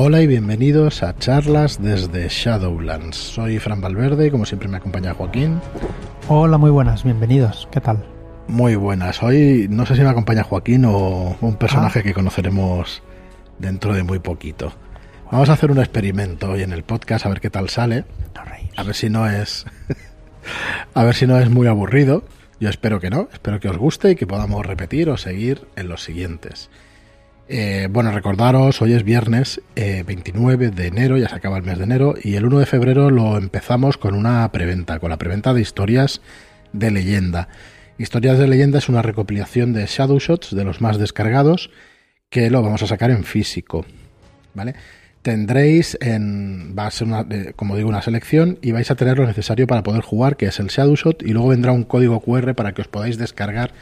Hola y bienvenidos a charlas desde Shadowlands. Soy Fran Valverde y como siempre me acompaña Joaquín. Hola, muy buenas, bienvenidos. ¿Qué tal? Muy buenas. Hoy no sé si me acompaña Joaquín o un personaje ah. que conoceremos dentro de muy poquito. Vamos a hacer un experimento hoy en el podcast a ver qué tal sale. A ver si no es a ver si no es muy aburrido. Yo espero que no, espero que os guste y que podamos repetir o seguir en los siguientes. Eh, bueno, recordaros, hoy es viernes 29 eh, de enero, ya se acaba el mes de enero, y el 1 de febrero lo empezamos con una preventa, con la preventa de historias de leyenda. Historias de leyenda es una recopilación de Shadow Shots, de los más descargados, que lo vamos a sacar en físico. ¿Vale? Tendréis en. Va a ser, una, eh, como digo, una selección y vais a tener lo necesario para poder jugar, que es el Shadow Shot, y luego vendrá un código QR para que os podáis descargar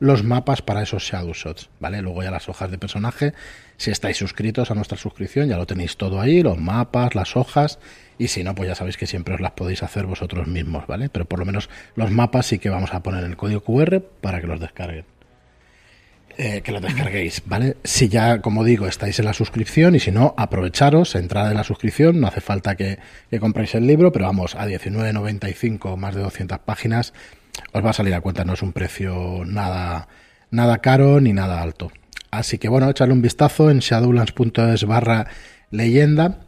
los mapas para esos shadow shots, ¿vale? Luego ya las hojas de personaje, si estáis suscritos a nuestra suscripción ya lo tenéis todo ahí, los mapas, las hojas, y si no, pues ya sabéis que siempre os las podéis hacer vosotros mismos, ¿vale? Pero por lo menos los mapas sí que vamos a poner el código QR para que los descarguen. Eh, que los descarguéis, ¿vale? Si ya, como digo, estáis en la suscripción y si no, aprovecharos, entrad en la suscripción, no hace falta que, que compréis el libro, pero vamos, a 19.95, más de 200 páginas, os va a salir a cuenta, no es un precio nada, nada caro ni nada alto. Así que bueno, echarle un vistazo en shadowlands.es barra leyenda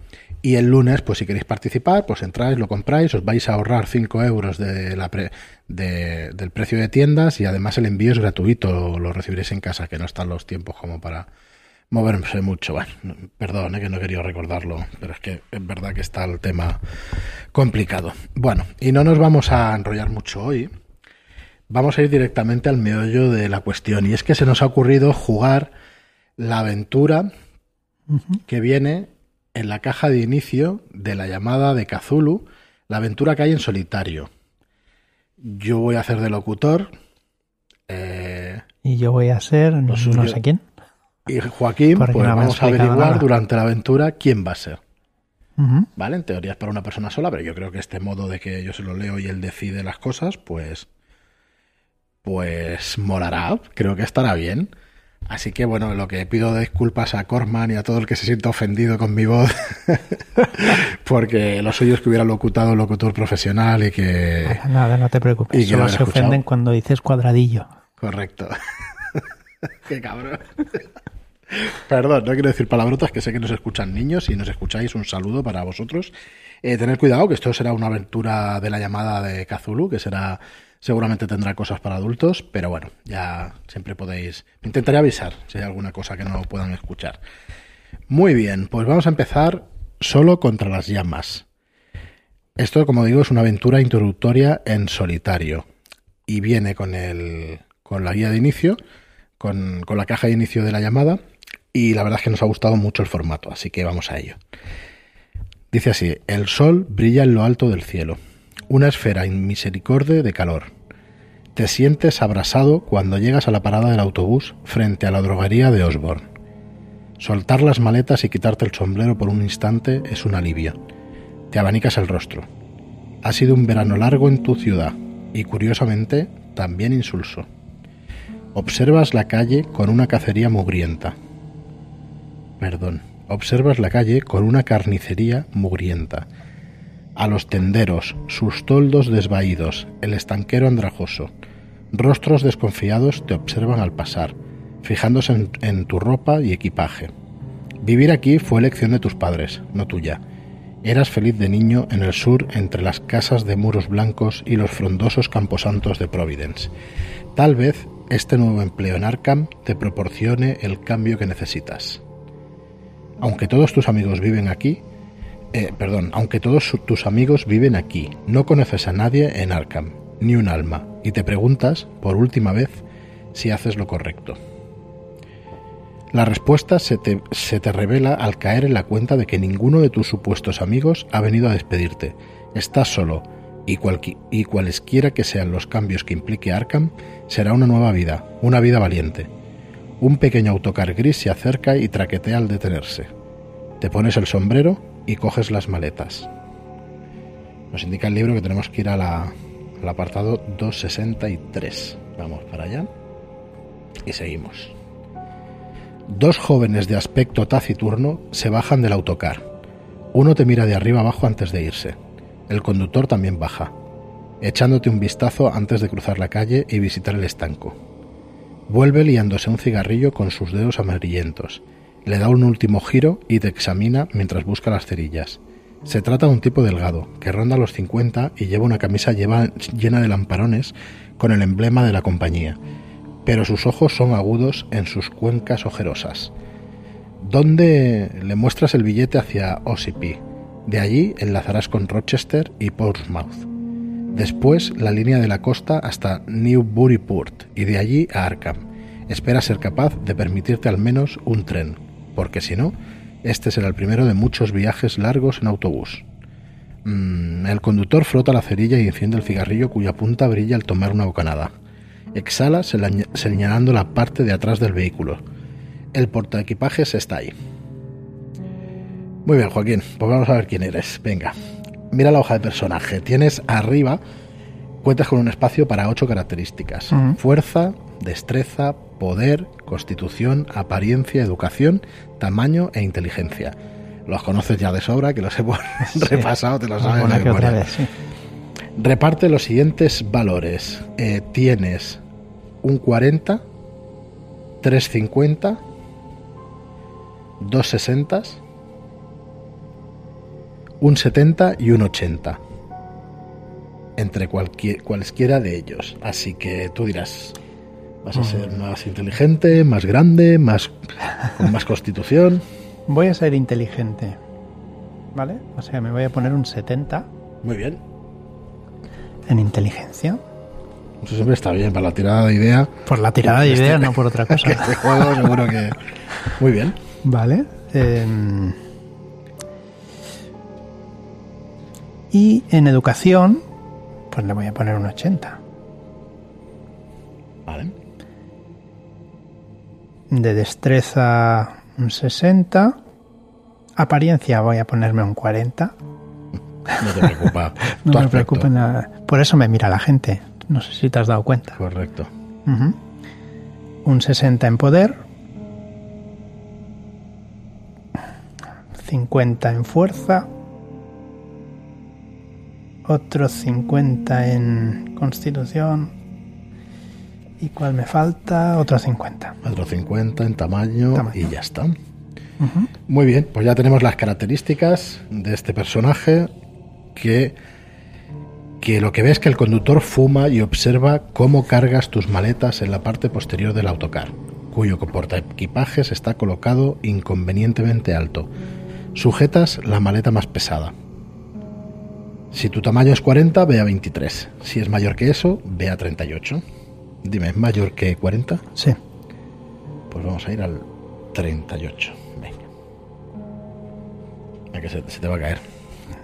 y el lunes, pues si queréis participar, pues entráis, lo compráis, os vais a ahorrar 5 euros de la del precio de tiendas y además el envío es gratuito, lo recibiréis en casa, que no están los tiempos como para moverse mucho. Bueno, perdón, eh, que no quería recordarlo, pero es que es verdad que está el tema complicado. Bueno, y no nos vamos a enrollar mucho hoy vamos a ir directamente al meollo de la cuestión. Y es que se nos ha ocurrido jugar la aventura que viene en la caja de inicio de la llamada de Kazulu, la aventura que hay en solitario. Yo voy a hacer de locutor. Eh, y yo voy a ser no, sé quién. Y Joaquín, pues vamos a averiguar durante la aventura quién va a ser. ¿Vale? En teoría es para una persona sola, pero yo creo que este modo de que yo se lo leo y él decide las cosas, pues pues molará, creo que estará bien. Así que bueno, lo que pido disculpas a Corman y a todo el que se sienta ofendido con mi voz, porque lo suyo es que hubiera locutado un locutor profesional y que... Nada, no te preocupes, y solo se ofenden cuando dices cuadradillo. Correcto. Qué cabrón. Perdón, no quiero decir palabrotas, que sé que nos escuchan niños y nos escucháis, un saludo para vosotros. Eh, tener cuidado, que esto será una aventura de la llamada de Kazulu, que será Seguramente tendrá cosas para adultos, pero bueno, ya siempre podéis... Intentaré avisar si hay alguna cosa que no puedan escuchar. Muy bien, pues vamos a empezar solo contra las llamas. Esto, como digo, es una aventura introductoria en solitario y viene con, el, con la guía de inicio, con, con la caja de inicio de la llamada y la verdad es que nos ha gustado mucho el formato, así que vamos a ello. Dice así, el sol brilla en lo alto del cielo una esfera inmisericordia de calor. Te sientes abrasado cuando llegas a la parada del autobús frente a la droguería de Osborne. Soltar las maletas y quitarte el sombrero por un instante es un alivio. Te abanicas el rostro. Ha sido un verano largo en tu ciudad y curiosamente también insulso. Observas la calle con una cacería mugrienta. Perdón. Observas la calle con una carnicería mugrienta a los tenderos, sus toldos desvaídos, el estanquero andrajoso. Rostros desconfiados te observan al pasar, fijándose en, tu ropa y equipaje. Vivir aquí fue elección de tus padres, no tuya. Eras feliz de niño en el sur entre las casas de muros blancos y los frondosos camposantos de Providence. Tal vez este nuevo empleo en Arkham te proporcione el cambio que necesitas. Aunque todos tus amigos viven aquí, eh, perdón, aunque todos tus amigos viven aquí, no conoces a nadie en Arkham, ni un alma, y te preguntas, por última vez, si haces lo correcto. La respuesta se te, se te, revela al caer en la cuenta de que ninguno de tus supuestos amigos ha venido a despedirte. Estás solo, y, y cualesquiera que sean los cambios que implique Arkham, será una nueva vida, una vida valiente. Un pequeño autocar gris se acerca y traquetea al detenerse. Te pones el sombrero y coges las maletas. Nos indica el libro que tenemos que ir a la, al apartado 263. Vamos para allá y seguimos. Dos jóvenes de aspecto taciturno se bajan del autocar. Uno te mira de arriba abajo antes de irse. El conductor también baja, echándote un vistazo antes de cruzar la calle y visitar el estanco. Vuelve liándose un cigarrillo con sus dedos amarillentos. Le da un último giro y te examina mientras busca las cerillas. Se trata de un tipo delgado, que ronda los 50 y lleva una camisa llena de lamparones con el emblema de la compañía, pero sus ojos son agudos en sus cuencas ojerosas. ¿Dónde le muestras el billete hacia Ossipee? De allí enlazarás con Rochester y Portsmouth. Después la línea de la costa hasta Newburyport y de allí a Arkham. Espera ser capaz de permitirte al menos un tren, porque si no, este será el primero de muchos viajes largos en autobús. Mm, el conductor frota la cerilla y enciende el cigarrillo cuya punta brilla al tomar una bocanada. Exhala señalando la parte de atrás del vehículo. El portaequipajes está ahí. Muy bien, Joaquín, pues vamos a ver quién eres. Venga, mira la hoja de personaje. Tienes arriba, cuentas con un espacio para ocho características. Fuerza, destreza, poder, constitución, apariencia, educación, tamaño e inteligencia. Los conoces ya de sobra, que los hemos repasado, te los sabes de. Reparte los siguientes valores. Eh, tienes un 40, 350, dos 60, un 70 y un 80. Entre cualquier, cualesquiera de ellos. Así que tú dirás, ¿vas a ser más inteligente, más grande, más con más constitución? Voy a ser inteligente. ¿Vale? O sea, me voy a poner un 70. Muy bien. En inteligencia. Eso siempre está bien para la tirada de idea. Por la tirada de idea, no por otra cosa. este juego seguro que... Muy bien. Vale. Em, Y en educación, pues le voy a poner un 80. Vale. De destreza un 60. Apariencia voy a ponerme un 40. No te preocupa. no me preocupa nada. Por eso me mira la gente. No sé si te has dado cuenta. Correcto. Un 60 en poder. 50 en fuerza otros 50 en constitución. ¿Y cuál me falta? Otros 50. Otros 50 en tamaño, y ya está. Muy bien, pues ya tenemos las características de este personaje que, que lo que ves es que el conductor fuma y observa cómo cargas tus maletas en la parte posterior del autocar, cuyo equipajes está colocado inconvenientemente alto. Sujetas la maleta más pesada, si tu tamaño es 40, ve a 23. Si es mayor que eso, ve a 38. Dime, ¿es mayor que 40? Sí. Pues vamos a ir al 38. Venga. Que se, te va a caer.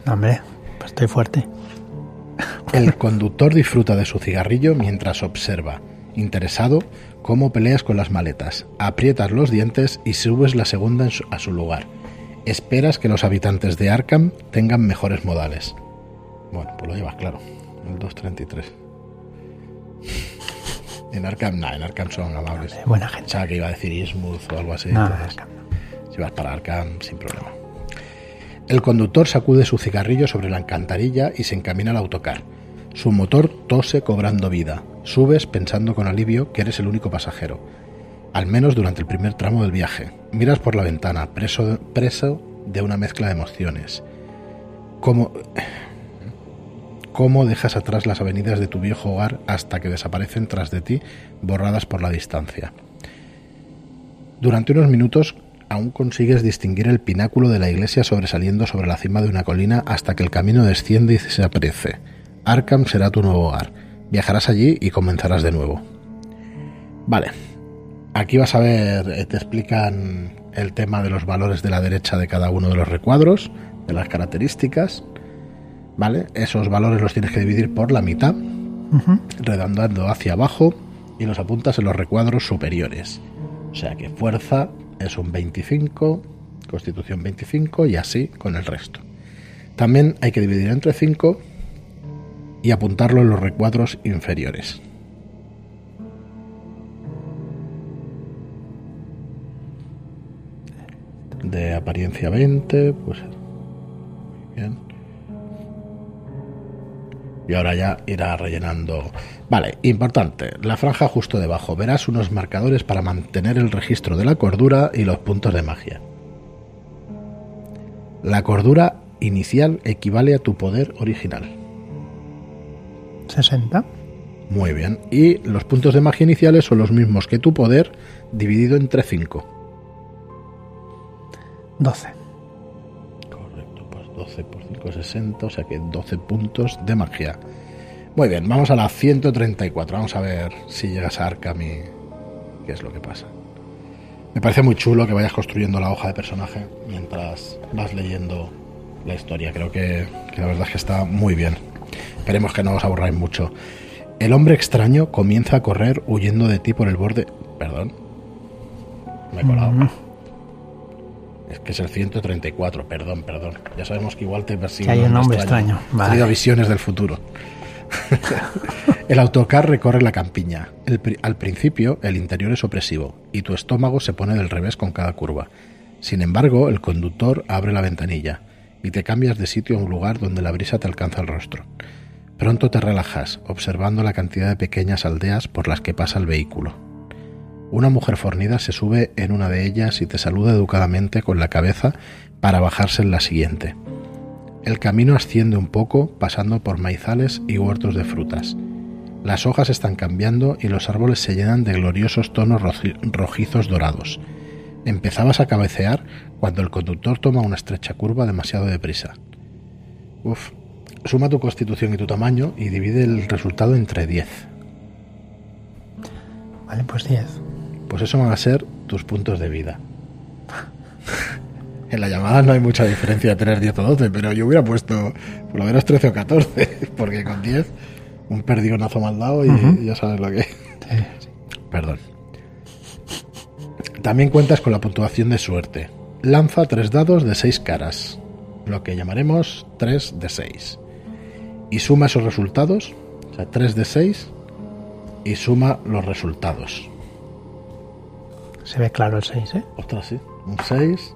hombre, pues estoy fuerte. El conductor disfruta de su cigarrillo mientras observa, interesado, cómo peleas con las maletas. Aprietas los dientes y subes la segunda a su lugar. Esperas que los habitantes de Arkham tengan mejores modales. Bueno, pues lo llevas claro. El 233. En Arkham, no, en Arkham son amables. buena gente. O que iba a decir Ismuth o algo así. No, si vas para Arkham, sin problema. El conductor sacude su cigarrillo sobre la alcantarilla y se encamina al autocar. Su motor tose cobrando vida. Subes pensando con alivio que eres el único pasajero. Al menos durante el primer tramo del viaje. Miras por la ventana, preso, preso de una mezcla de emociones. Como cómo dejas atrás las avenidas de tu viejo hogar hasta que desaparecen tras de ti, borradas por la distancia. Durante unos minutos aún consigues distinguir el pináculo de la iglesia sobresaliendo sobre la cima de una colina hasta que el camino desciende y se aparece. Arkham será tu nuevo hogar. Viajarás allí y comenzarás de nuevo. Vale. Aquí vas a ver, eh, te explican el tema de los valores de la derecha de cada uno de los recuadros, de las características. ¿Vale? Esos valores los tienes que dividir por la mitad, redondando hacia abajo y los apuntas en los recuadros superiores. O sea que fuerza es un 25, constitución 25 y así con el resto. También hay que dividir entre 5 y apuntarlo en los recuadros inferiores. de apariencia 20, pues bien. Y ahora ya irá rellenando. Vale, importante. La franja justo debajo. Verás unos marcadores para mantener el registro de la cordura y los puntos de magia. La cordura inicial equivale a tu poder original. 60. Muy bien. Y los puntos de magia iniciales son los mismos que tu poder dividido entre 5. 12. Correcto, pues 12 por 5, 60, o sea que 12 puntos de magia. Muy bien, vamos a la 134. Vamos a ver si llegas a Arkham y qué es lo que pasa. Me parece muy chulo que vayas construyendo la hoja de personaje mientras vas leyendo la historia. Creo que, que la verdad es que está muy bien. Esperemos que no os aburráis mucho. El hombre extraño comienza a correr huyendo de ti por el borde. Perdón. Me he colado. Mm. Es que es el 134, perdón, perdón. Ya sabemos que igual te persigue Que hay un hombre extraño. Vale. tenido visiones del futuro. el autocar recorre la campiña. El al principio, el interior es opresivo y tu estómago se pone del revés con cada curva. Sin embargo, el conductor abre la ventanilla y te cambias de sitio a un lugar donde la brisa te alcanza el rostro. Pronto te relajas, observando la cantidad de pequeñas aldeas por las que pasa el vehículo. Una mujer fornida se sube en una de ellas y te saluda educadamente con la cabeza para bajarse en la siguiente. El camino asciende un poco pasando por maizales y huertos de frutas. Las hojas están cambiando y los árboles se llenan de gloriosos tonos roji- rojizos dorados. Empezabas a cabecear cuando el conductor toma una estrecha curva demasiado deprisa. Uf. Suma tu constitución y tu tamaño y divide el resultado entre 10. Vale, pues 10. Pues eso van a ser tus puntos de vida. En la llamada no hay mucha diferencia de tener 10 o 12, pero yo hubiera puesto por lo menos 13 o 14, porque con 10 un perdigonazo mal dado y ya sabes lo que... Sí. Perdón. También cuentas con la puntuación de suerte. Lanza tres dados de 6 caras, lo que llamaremos 3 de 6. Y suma esos resultados, o sea, 3 de 6, y suma los resultados. Se ve claro el 6, ¿eh? Ostras, sí. Un 6,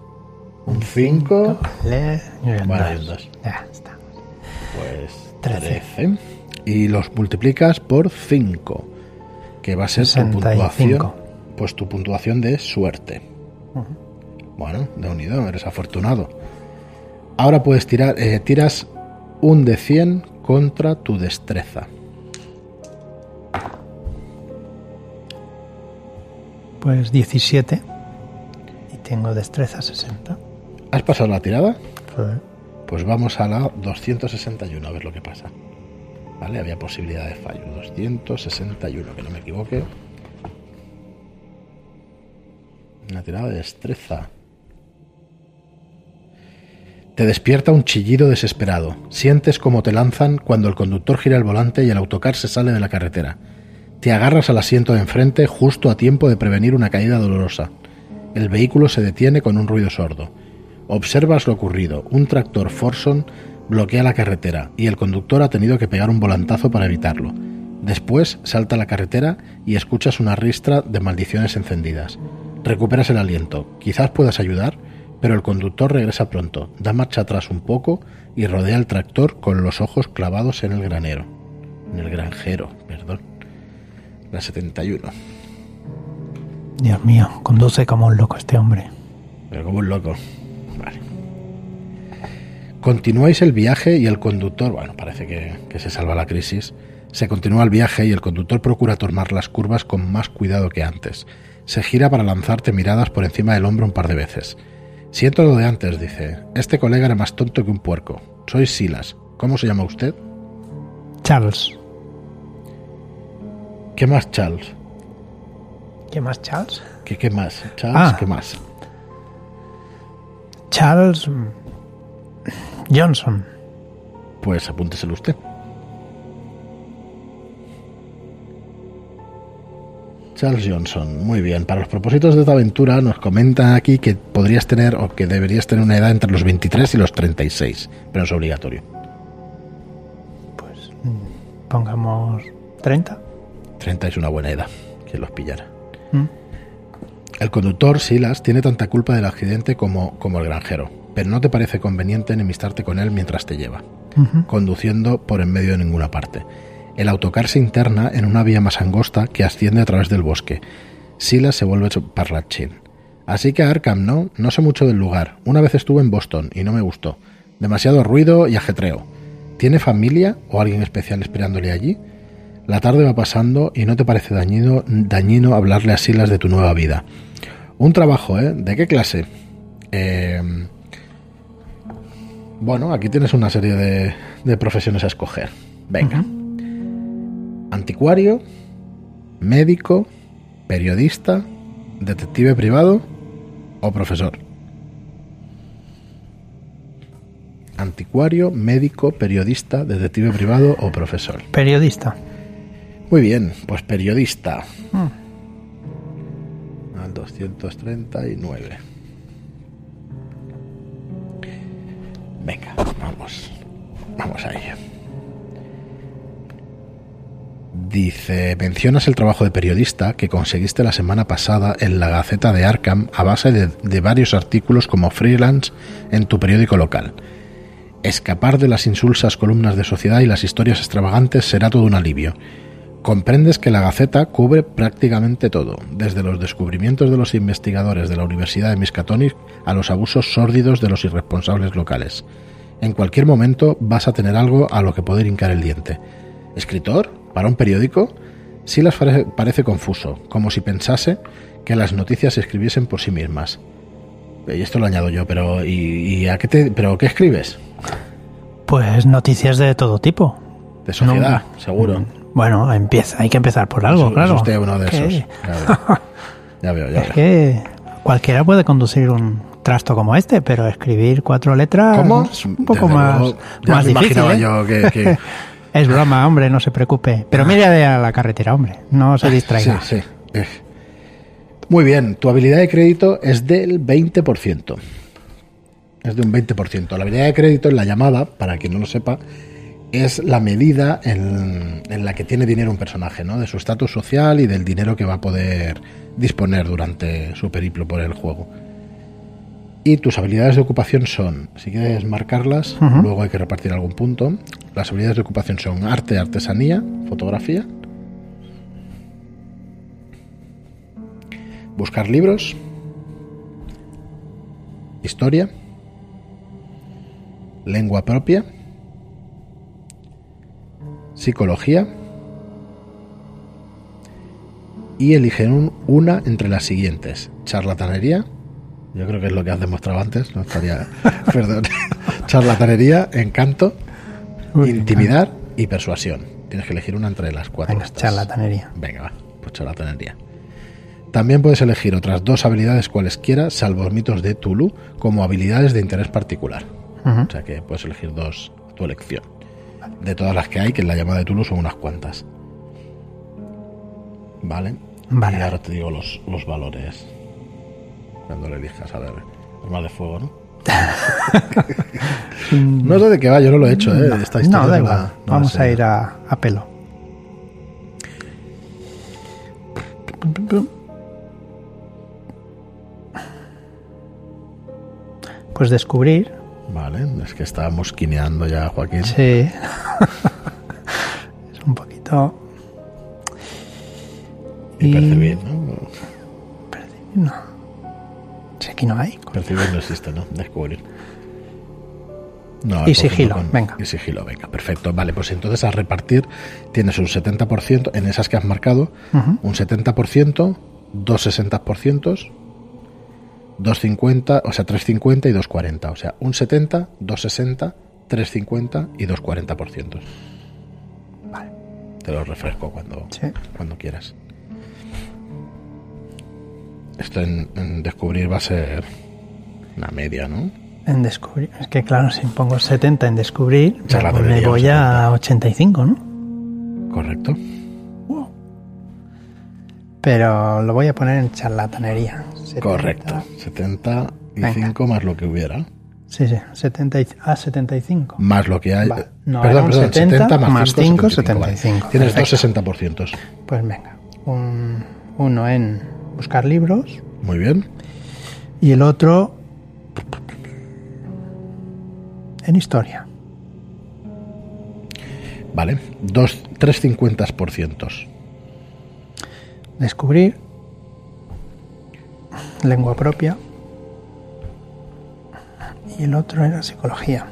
un 5, Vale, y un Vale, dos. un dos. Ya está. pues Trece. 13. Y los multiplicas por 5, que va a ser tu 65. puntuación. Pues tu puntuación de suerte. Bueno, de unido, eres afortunado. Ahora puedes tirar, eh, tiras un de 100 contra tu destreza. Pues 17. Y tengo destreza 60. ¿Has pasado la tirada? Sí. Pues vamos a la 261 a ver lo que pasa. Vale, había posibilidad de fallo. 261, que no me equivoque. Una tirada de destreza. Te despierta un chillido desesperado. Sientes como te lanzan cuando el conductor gira el volante y el autocar se sale de la carretera. Te agarras al asiento de enfrente justo a tiempo de prevenir una caída dolorosa. El vehículo se detiene con un ruido sordo. Observas lo ocurrido. Un tractor Forson bloquea la carretera y el conductor ha tenido que pegar un volantazo para evitarlo. Después salta a la carretera y escuchas una ristra de maldiciones encendidas. Recuperas el aliento. Quizás puedas ayudar, pero el conductor regresa pronto, da marcha atrás un poco y rodea el tractor con los ojos clavados en el granero. En el granjero. La 71. Dios mío, conduce como un loco este hombre. Pero como un loco. Vale. Continuáis el viaje y el conductor, bueno, parece que, que se salva la crisis. Se continúa el viaje y el conductor procura tomar las curvas con más cuidado que antes. Se gira para lanzarte miradas por encima del hombro un par de veces. Siento lo de antes, dice. Este colega era más tonto que un puerco. Soy Silas. ¿Cómo se llama usted? Charles. ¿Qué más, Charles? ¿Qué más, Charles? ¿Qué, qué más? Charles, Ah. ¿qué más? Charles mm, Johnson. Pues apúnteselo usted. Charles Johnson, muy bien. Para los propósitos de esta aventura nos comenta aquí que podrías tener o que deberías tener una edad entre los 23 y los 36, pero no es obligatorio. Pues mm, pongamos 30. 30 es una buena edad, que los pillara. Mm. El conductor, Silas, tiene tanta culpa del accidente como, como el granjero, pero no te parece conveniente enemistarte con él mientras te lleva, conduciendo por en medio de ninguna parte. El autocar se interna en una vía más angosta que asciende a través del bosque. Silas se vuelve parrachín. Así que Arkham no, no sé mucho del lugar. Una vez estuve en Boston y no me gustó. Demasiado ruido y ajetreo. ¿Tiene familia o alguien especial esperándole allí? La tarde va pasando y no te parece dañino, dañino hablarle a Silas de tu nueva vida. Un trabajo, ¿eh? ¿De qué clase? Eh, bueno, aquí tienes una serie de, de profesiones a escoger. Venga. Anticuario, médico, periodista, detective privado o profesor. Anticuario, médico, periodista, detective privado o profesor. Periodista. Muy bien, pues periodista. Mm. Al 239. Venga, vamos. Vamos a ello. Dice, mencionas el trabajo de periodista que conseguiste la semana pasada en la Gaceta de Arkham a base de, de varios artículos como freelance en tu periódico local. Escapar de las insulsas columnas de sociedad y las historias extravagantes será todo un alivio. Comprendes que la Gaceta cubre prácticamente todo, desde los descubrimientos de los investigadores de la Universidad de Miskatonic a los abusos sórdidos de los irresponsables locales. En cualquier momento vas a tener algo a lo que poder hincar el diente. ¿Escritor? ¿Para un periódico? Silas parece, parece confuso, como si pensase que las noticias se escribiesen por sí mismas. Y esto lo añado yo, pero ¿y, y a qué te, pero qué escribes? Pues noticias de todo tipo. De sociedad, seguro. Bueno, empieza, hay que empezar por algo, Es- claro. Es usted uno de esos. Ya veo, ya veo. ya Es veo. que cualquiera puede conducir un trasto como este, pero escribir cuatro letras ¿Cómo? es un poco Desde más, luego, ya más me difícil. imaginaba ¿eh? yo que- que- es broma, hombre, no se preocupe. Pero mire a la carretera, hombre, no se distraiga. Sí, sí. Eh. Muy bien, tu habilidad de crédito es del 20%. Es de un 20%. La habilidad de crédito en la llamada, para quien no lo sepa, es la medida en, en la que tiene dinero un personaje, ¿no? De su estatus social y del dinero que va a poder disponer durante su periplo por el juego. Y tus habilidades de ocupación son, si quieres marcarlas, luego hay que repartir algún punto. Las habilidades de ocupación son arte, artesanía, fotografía, buscar libros, historia, lengua propia, psicología y eligen un- una entre las siguientes. Charlatanería, yo creo que es lo que has demostrado antes, no estaría, perdón, charlatanería, encanto, Uy, intimidad y persuasión. Tienes que elegir una entre las cuatro. Venga, charlatanería. Venga, va, pues charlatanería. También puedes elegir otras dos habilidades cualesquiera, salvo mitos de Tulu, como habilidades de interés particular. O sea que puedes elegir dos a tu elección. De todas las que hay, que en la llamada de Tulu son unas cuantas. Vale. Vale. Y ahora te digo los, los valores. Cuando le elijas, a ver. Arma de fuego, ¿no? no sé de qué va, yo no lo he hecho, ¿eh? Esta historia no, da la- igual. no Vamos a ir a, a pelo. Pues descubrir. Vale, es que estábamos quineando ya, Joaquín. Sí. es un poquito. Y percibir, ¿no? No. Si aquí no hay. Percibir no existe, ¿no? Descubrir. No, Y sigilo, venga. Y sigilo, venga, perfecto. Vale, pues entonces a repartir tienes un 70% en esas que has marcado, Ujú. un 70%, dos 60%, dos 50, o sea, 350 y dos 40. O sea, un 70, dos 60, 350 y dos 40%. Vale. Te lo refresco cuando, Sí. cuando quieras. Esto en, en descubrir va a ser una media, ¿no? En descubrir. Es que claro, si pongo 70 en descubrir, pues me voy 70. a 85, ¿no? Correcto. Pero lo voy a poner en charlatanería. 70. Correcto. 75 más lo que hubiera. Sí, sí, 70 y- ah, 75. Más lo que hay. Va. No, perdón, perdón, 70 más 5, 5, 75. Tienes dos Perfecto. 60%. Pues venga, un, uno en buscar libros, Muy bien. Y el otro en historia. Vale. Dos, tres cincuentas por cientos. Descubrir lengua propia. Y el otro era psicología.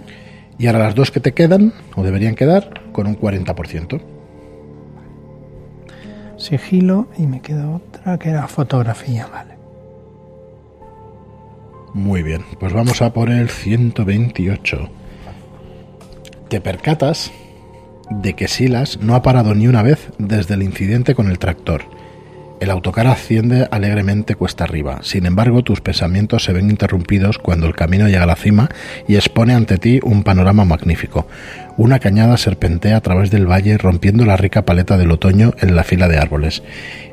Y ahora las dos que te quedan, o deberían quedar, con un 40%. Sigilo y me queda otra que era fotografía, vale. Muy bien, pues vamos a por el 128. Te percatas de que Silas no ha parado ni una vez desde el incidente con el tractor. El autocar asciende alegremente cuesta arriba. Sin embargo, tus pensamientos se ven interrumpidos cuando el camino llega a la cima y expone ante ti un panorama magnífico. Una cañada serpentea a través del valle rompiendo la rica paleta del otoño en la fila de árboles.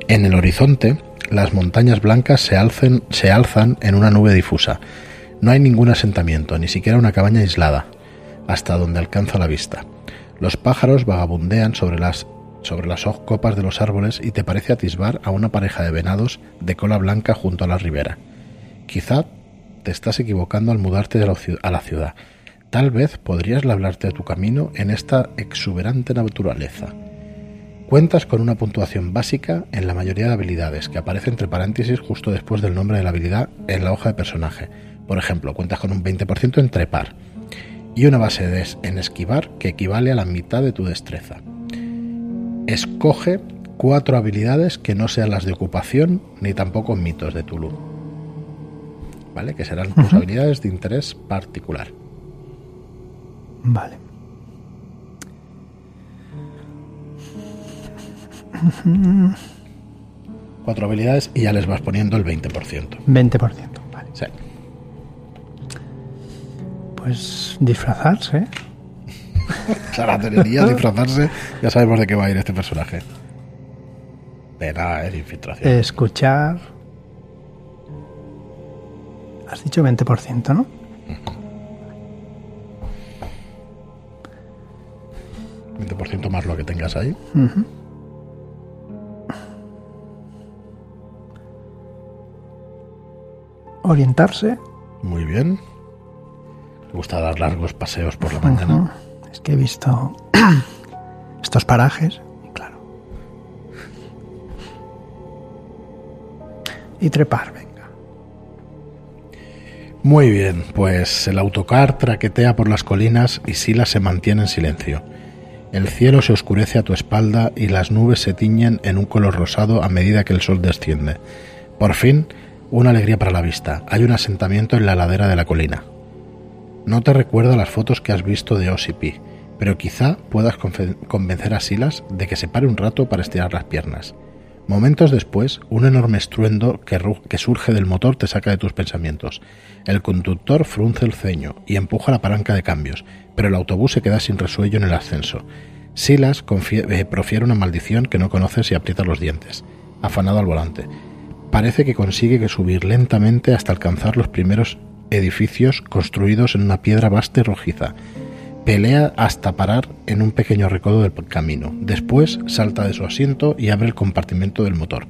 En el horizonte, las montañas blancas se, se alzan en una nube difusa. No hay ningún asentamiento, ni siquiera una cabaña aislada, hasta donde alcanza la vista. Los pájaros vagabundean sobre las sobre las copas de los árboles y te parece atisbar a una pareja de venados de cola blanca junto a la ribera. Quizá te estás equivocando al mudarte a la ciudad. Tal vez podrías labrarte de tu camino en esta exuberante naturaleza. Cuentas con una puntuación básica en la mayoría de habilidades, que aparece entre paréntesis justo después del nombre de la habilidad en la hoja de personaje. Por ejemplo, cuentas con un 20% en trepar y una base de en esquivar que equivale a la mitad de tu destreza. Escoge cuatro habilidades que no sean las de ocupación ni tampoco mitos de Tulu. ¿Vale? Que serán tus habilidades de interés particular. Vale. Cuatro habilidades y ya les vas poniendo el 20%. 20%. Vale. Sí. Pues disfrazarse. Charlatanería, disfrazarse. Ya sabemos de qué va a ir este personaje. De nada, ¿eh? De infiltración. Escuchar. Has dicho 20%, ¿no? 20% más lo que tengas ahí. Orientarse. Muy bien. Me gusta dar largos paseos por la mañana. Es que he visto estos parajes. Claro. Y trepar, venga. Muy bien, pues el autocar traquetea por las colinas y Sila se mantiene en silencio. El cielo se oscurece a tu espalda y las nubes se tiñen en un color rosado a medida que el sol desciende. Por fin, una alegría para la vista. Hay un asentamiento en la ladera de la colina. No te recuerda las fotos que has visto de Osipi, pero quizá puedas convencer a Silas de que se pare un rato para estirar las piernas. Momentos después, un enorme estruendo que, surge del motor te saca de tus pensamientos. El conductor frunce el ceño y empuja la palanca de cambios, pero el autobús se queda sin resuello en el ascenso. Silas eh, profiere una maldición que no conoces y aprieta los dientes, afanado al volante. Parece que consigue subir lentamente hasta alcanzar los primeros edificios construidos en una piedra vasta y rojiza. Pelea hasta parar en un pequeño recodo del camino. Después salta de su asiento y abre el compartimento del motor.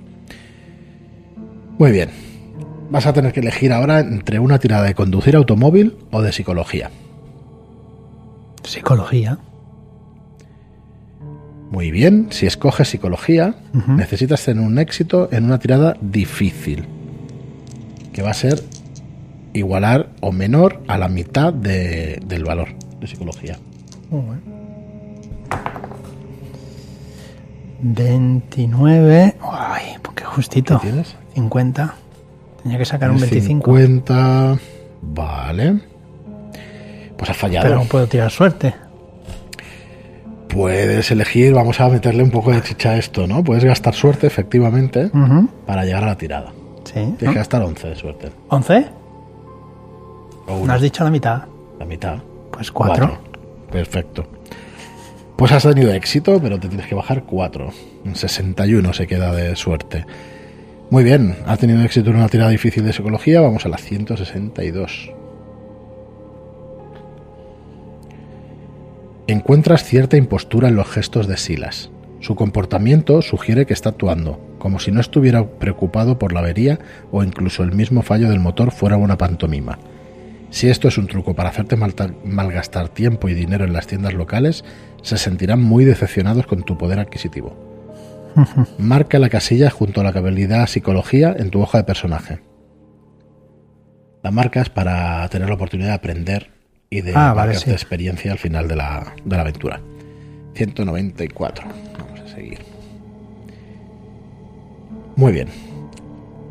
Muy bien. Vas a tener que elegir ahora entre una tirada de conducir automóvil o de psicología. Psicología. Muy bien, si escoges psicología, necesitas tener un éxito en una tirada difícil, que va a ser igualar o menor a la mitad de- del valor de psicología. Muy bueno. 29. Ay, qué justito. ¿Qué tienes? 50. Tenía que sacar un 25. 50. Vale. Pues has fallado. Pero no puedo tirar suerte. Puedes elegir, vamos a meterle un poco de chicha a esto, ¿no? Puedes gastar suerte, efectivamente, para llegar a la tirada. Sí. Tienes que gastar 11 de suerte. ¿11? O ¿No has dicho la mitad? la mitad. Pues 4. Perfecto. Pues has tenido éxito, pero te tienes que bajar 4. Un 61 se queda de suerte. Muy bien, has tenido éxito en una tirada difícil de psicología. Vamos a la 162. Encuentras cierta impostura en los gestos de Silas. Su comportamiento sugiere que está actuando, como si no estuviera preocupado por la avería o incluso el mismo fallo del motor fuera una pantomima. Si esto es un truco para hacerte malgastar tiempo y dinero en las tiendas locales, se sentirán muy decepcionados con tu poder adquisitivo. Marca la casilla junto a la habilidad psicología en tu hoja de personaje. La marcas para tener la oportunidad de aprender y de ah, experiencia al final de la, de la aventura. 194. Vamos a seguir. Muy bien.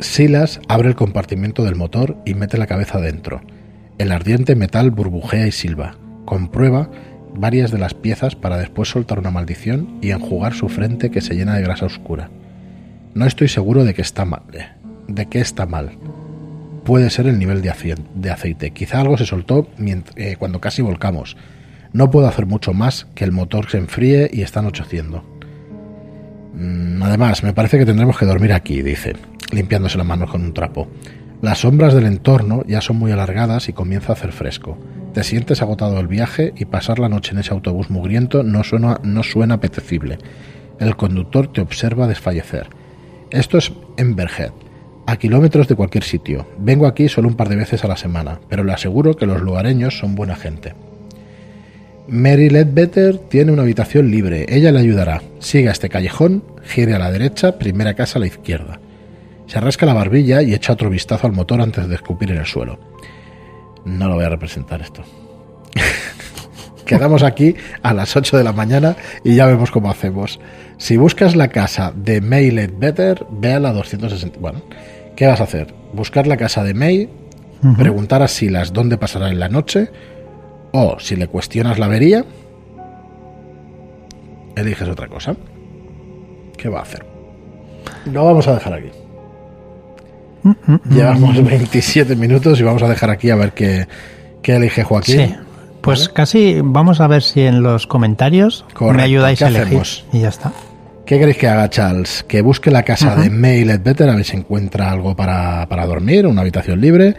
Silas abre el compartimento del motor y mete la cabeza dentro. El ardiente metal burbujea y silba. Comprueba varias de las piezas para después soltar una maldición y enjugar su frente que se llena de grasa oscura. No estoy seguro de que está mal. De qué está mal. Puede ser el nivel de aceite. Quizá algo se soltó eh, cuando casi volcamos. No puedo hacer mucho más que el motor se enfríe y está anocheciendo. Mm, además, me parece que tendremos que dormir aquí, dice, limpiándose las manos con un trapo. Las sombras del entorno ya son muy alargadas y comienza a hacer fresco. Te sientes agotado del viaje y pasar la noche en ese autobús mugriento no suena, apetecible. El conductor te observa desfallecer. Esto es Emberhead, a kilómetros de cualquier sitio. Vengo aquí solo un par de veces a la semana, pero le aseguro que los lugareños son buena gente. Mary Ledbetter tiene una habitación libre. Ella le ayudará. Siga este callejón, gire a la derecha, primera casa a la izquierda. Se rasca la barbilla y echa otro vistazo al motor antes de escupir en el suelo. No lo voy a representar esto. Quedamos aquí a las 8 de la mañana y ya vemos cómo hacemos. Si buscas la casa de May Ledbetter, ve a la 260. Bueno, ¿qué vas a hacer? Buscar la casa de May, preguntar a Silas dónde pasará en la noche o si le cuestionas la avería, eliges otra cosa. ¿Qué va a hacer? Lo vamos a dejar aquí. Mm, mm, mm. Llevamos 27 minutos y vamos a dejar aquí a ver qué, elige Joaquín. Sí. Pues casi vamos a ver si en los comentarios me ayudáis a elegir. Y ya está. ¿Qué queréis que haga Charles? Que busque la casa de May Better a ver si encuentra algo para, para dormir, una habitación libre.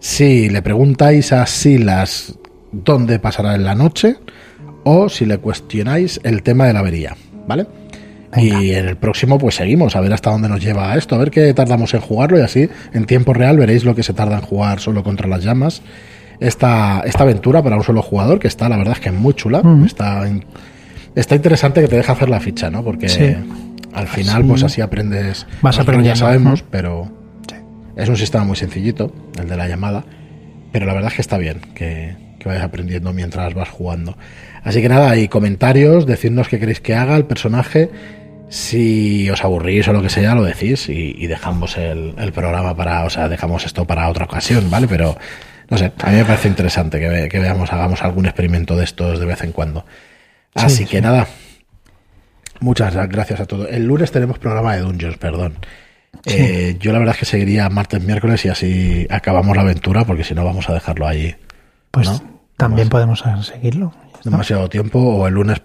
Si le preguntáis a Silas dónde pasará en la noche o si le cuestionáis el tema de la avería, ¿vale? Y en el próximo pues seguimos a ver hasta dónde nos lleva esto, a ver qué tardamos en jugarlo y así en tiempo real veréis lo que se tarda en jugar solo contra las llamas. Esta, esta aventura para un solo jugador que está, la verdad es que es muy chula, está, está interesante que te deja hacer la ficha, ¿no? Porque al final pues así aprendes, vas aprendiendo, ya sabemos, pero es un sistema muy sencillito, el de la llamada, pero la verdad es que está bien, que, que vayas aprendiendo mientras vas jugando. Así que nada, hay comentarios, decidnos qué queréis que haga el personaje. Si os aburrís o lo que sea, lo decís y, dejamos el, programa para, o sea, dejamos esto para otra ocasión, ¿vale? Pero, no sé, a mí me parece interesante que, veamos, hagamos algún experimento de estos de vez en cuando. Así que nada, muchas gracias a todos. El lunes tenemos programa de Dungeons, perdón. Eh, yo la verdad es que seguiría martes, miércoles y así acabamos la aventura, porque si no vamos a dejarlo ahí. Pues también podemos seguirlo. Demasiado tiempo o el lunes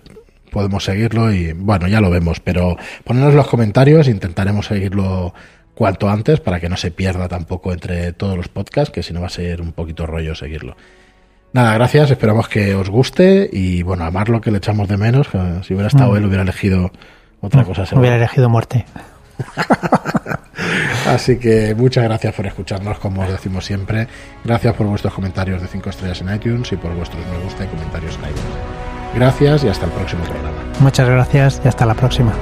podemos seguirlo y bueno, ya lo vemos, pero ponernos los comentarios, intentaremos seguirlo cuanto antes para que no se pierda tampoco entre todos los podcasts, que si no va a ser un poquito rollo seguirlo. Nada, gracias, esperamos que os guste y bueno, amar lo que le echamos de menos, si hubiera estado mm. él hubiera elegido otra cosa. Hubiera elegido muerte. Así que muchas gracias por escucharnos, como os decimos siempre. Gracias por vuestros comentarios de 5 estrellas en iTunes y por vuestros me gusta y comentarios en iTunes. Gracias y hasta el próximo programa. Muchas gracias y hasta la próxima.